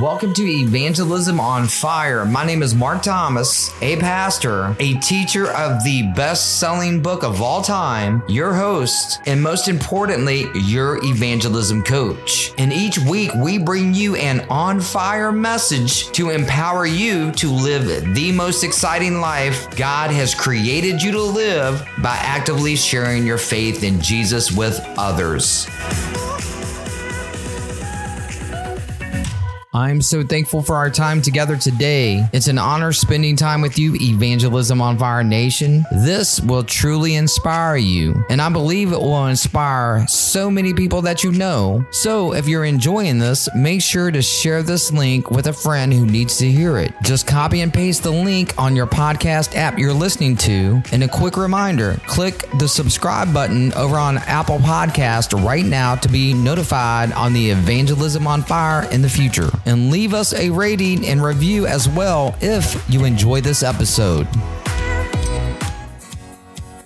Welcome to Evangelism on Fire. My name is Mark Thomas, a pastor, a teacher of the best selling book of all time, your host, and most importantly, your evangelism coach. And each week, we bring you an on fire message to empower you to live the most exciting life God has created you to live by actively sharing your faith in Jesus with others. I'm so thankful for our time together today. It's an honor spending time with you, Evangelism on Fire Nation. This will truly inspire you, and I believe it will inspire so many people that you know. So, if you're enjoying this, make sure to share this link with a friend who needs to hear it. Just copy and paste the link on your podcast app you're listening to. And a quick reminder click the subscribe button over on Apple Podcast right now to be notified on the Evangelism on Fire in the future and leave us a rating and review as well if you enjoy this episode.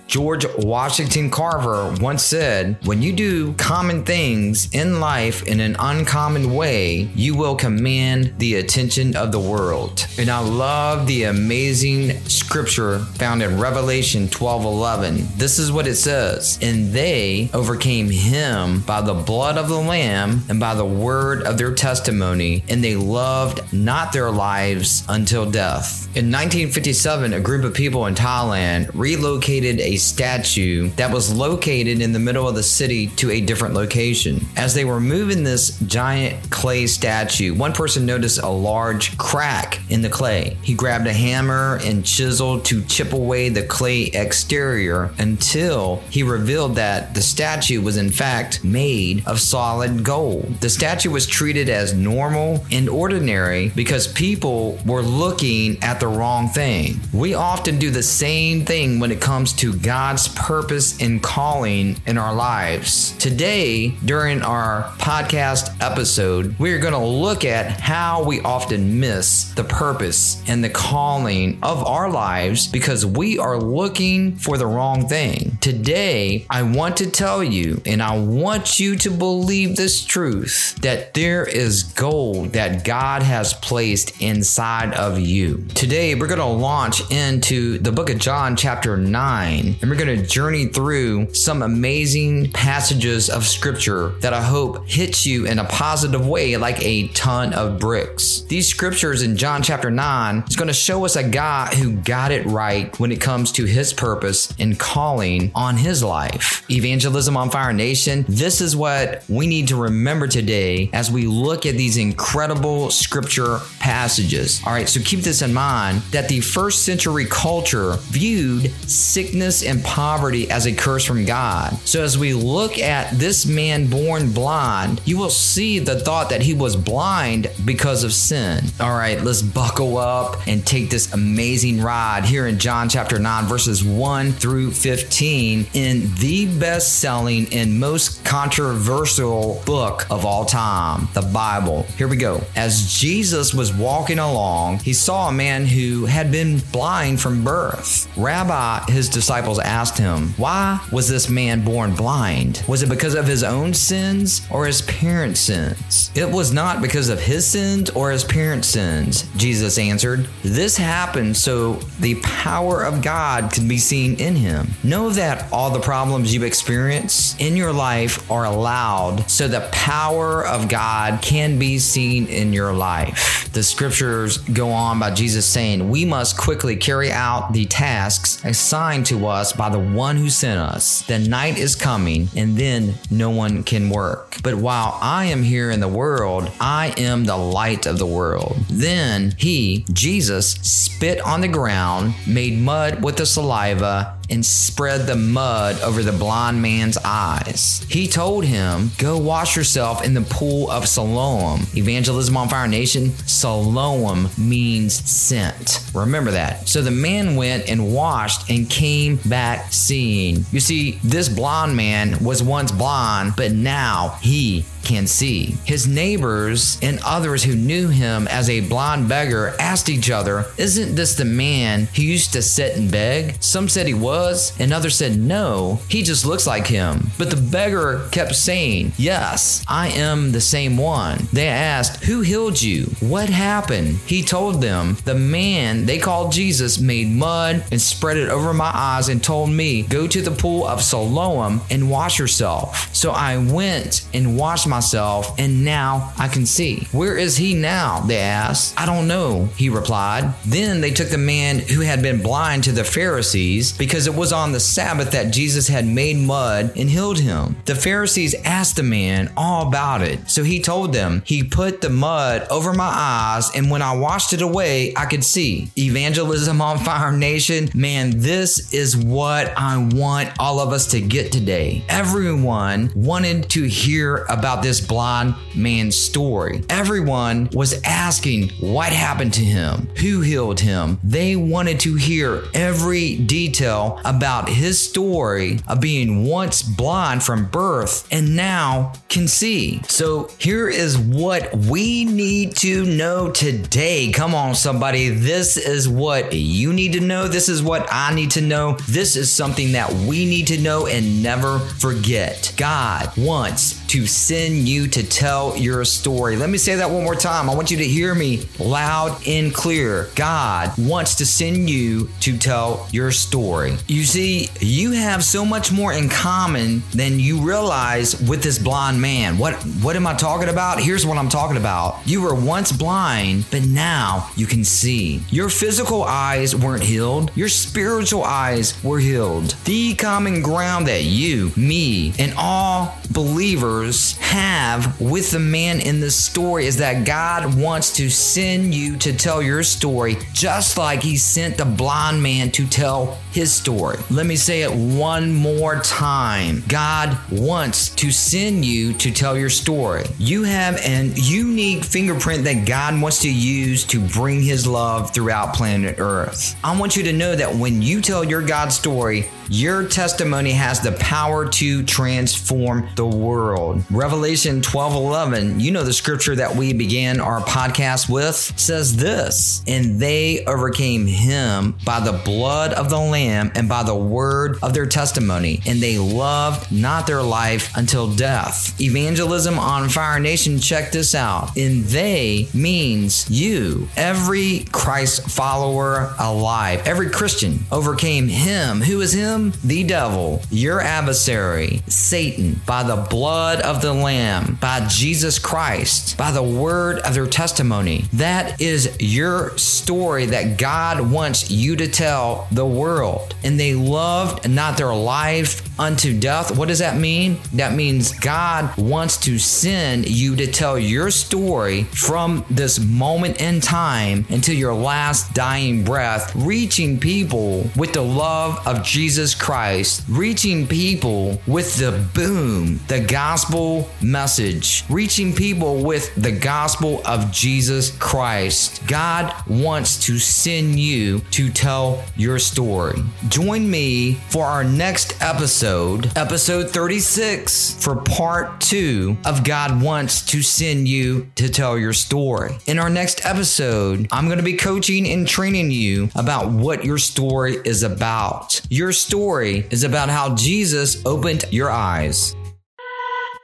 George Washington Carver once said, When you do common things in life in an uncommon way, you will command the attention of the world. And I love the amazing scripture found in Revelation 12 11. This is what it says And they overcame him by the blood of the Lamb and by the word of their testimony, and they loved not their lives until death. In 1957, a group of people in Thailand relocated a statue that was located in the middle of the city to a different location. As they were moving this giant clay statue, one person noticed a large crack in the clay. He grabbed a hammer and chisel to chip away the clay exterior until he revealed that the statue was in fact made of solid gold. The statue was treated as normal and ordinary because people were looking at the wrong thing. We often do the same thing when it comes to God's purpose and calling in our lives. Today, during our podcast episode, we are going to look at how we often miss the purpose and the calling of our lives because we are looking for the wrong thing. Today, I want to tell you, and I want you to believe this truth that there is gold that God has placed inside of you. Today, we're going to launch into the book of John, chapter 9, and we're going to journey through some amazing passages of scripture that I hope hits you in a positive way like a ton of bricks. These scriptures in John chapter 9 is going to show us a guy who got it right when it comes to his purpose and calling on his life. Evangelism on Fire Nation, this is what we need to remember today as we look at these incredible scripture passages. All right, so keep this in mind that the first century culture viewed sickness and poverty as a curse from God. So as we look at this man born blind, you will see the thought that he was blind because of sin. All right, let's buckle up and take this amazing ride here in John chapter 9, verses 1 through 15 in the best selling and most controversial book of all time, the Bible. Here we go. As Jesus was walking along, he saw a man who had been blind from birth. Rabbi, his disciples asked him, Why was this man born blind? Was it because of his own sins or his parents' sins? It was not because of his sins or his parents' sins, Jesus answered. This happened so the power of God could be seen in him. Know that all the problems you experience in your life are allowed so the power of God can be seen in your life. The scriptures go on by Jesus saying, We must quickly carry out the tasks assigned to us by the one who sent us. The night is coming, and then no one can work. But while I am here in the world, I am the light of the world. Then he, Jesus, spit on the ground, made mud with the saliva, and spread the mud over the blind man's eyes. He told him, Go wash yourself in the pool of Siloam. Evangelism on Fire Nation, Siloam means sent. Remember that. So the man went and washed and came back seeing. You see, this blind man was once blind, but now he can see. His neighbors and others who knew him as a blind beggar asked each other, Isn't this the man who used to sit and beg? Some said he was, and others said, No, he just looks like him. But the beggar kept saying, Yes, I am the same one. They asked, Who healed you? What happened? He told them, The man they called Jesus made mud and spread it over my eyes and told me, Go to the pool of Siloam and wash yourself. So I went and washed myself, and now I can see. Where is he now? They asked. I don't know, he replied. Then they took the man who had been blind to the Pharisees because it was on the Sabbath that Jesus had made mud and healed him. The Pharisees asked the man all about it. So he told them, He put the mud over my eyes, and when I washed it away, I could see. Evangelism on Fire Nation, man, this is what I want all of us to get today. Everyone wanted to hear about this blind man's story. Everyone was asking what happened to him, who healed him. They wanted to hear every detail about his story of being once blind from birth and now can see. So here is what we need to know today. Come on, somebody. This is what you need to know. This is what I need to know. This is something that we need to know and never forget. God wants to send you to tell your story. Let me say that one more time. I want you to hear me loud and clear. God wants to send you to tell your story. You see, you have so much more in common than you realize with this blind man. What what am I talking about? Here's what I'm talking about. You were once blind, but now you can see. Your physical eyes weren't healed. Your spiritual eyes were healed. The common ground that you, me, and all believers have with the man in this story is that God wants to send you to tell your story just like he sent the blind man to tell his story. Let me say it one more time. God wants to send you to tell your story. You have an unique fingerprint that God wants to use to bring his love throughout planet Earth. I want you to know that when you tell your God story, your testimony has the power to transform the world. Revelation 12 11, you know the scripture that we began our podcast with, says this And they overcame him by the blood of the Lamb and by the word of their testimony, and they loved not their life until death. Evangelism on Fire Nation, check this out. And they means you, every Christ follower alive, every Christian overcame him. Who is him? The devil, your adversary, Satan, by the blood of the Lamb, by Jesus Christ, by the word of their testimony. That is your story that God wants you to tell the world. And they loved not their life unto death. What does that mean? That means God wants to send you to tell your story from this moment in time until your last dying breath, reaching people with the love of Jesus Christ, reaching people with the boom, the gospel message, reaching people with the gospel of Jesus Christ. God wants to send you to tell your story. Join me for our next episode, episode 36, for part two of God Wants to Send You to Tell Your Story. In our next episode, I'm going to be coaching and training you about what your story is about. Your story is about how Jesus opened your eyes.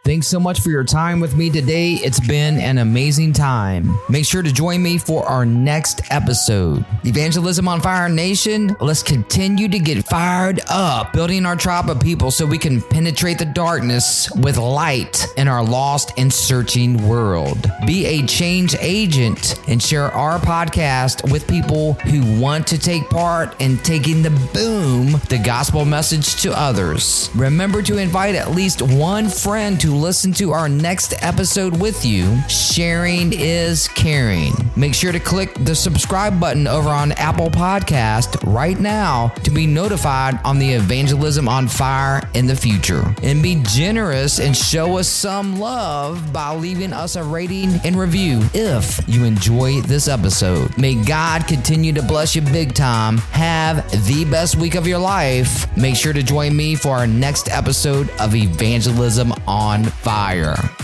Thanks so much for your time with me today. It's been an amazing time. Make sure to join me for our next episode. Evangelism on Fire Nation, let's continue to get fired up, building our tribe of people so we can penetrate the darkness with light in our lost and searching world. Be a change agent and share our podcast with people who want to take part in taking the boom, the gospel message to others. Remember to invite at least one friend listen to our next episode with you. Sharing is caring. Make sure to click the subscribe button over on Apple Podcast right now to be notified on the evangelism on fire in the future. And be generous and show us some love by leaving us a rating and review if you enjoy this episode. May God continue to bless you big time. Have the best week of your life. Make sure to join me for our next episode of Evangelism on Fire.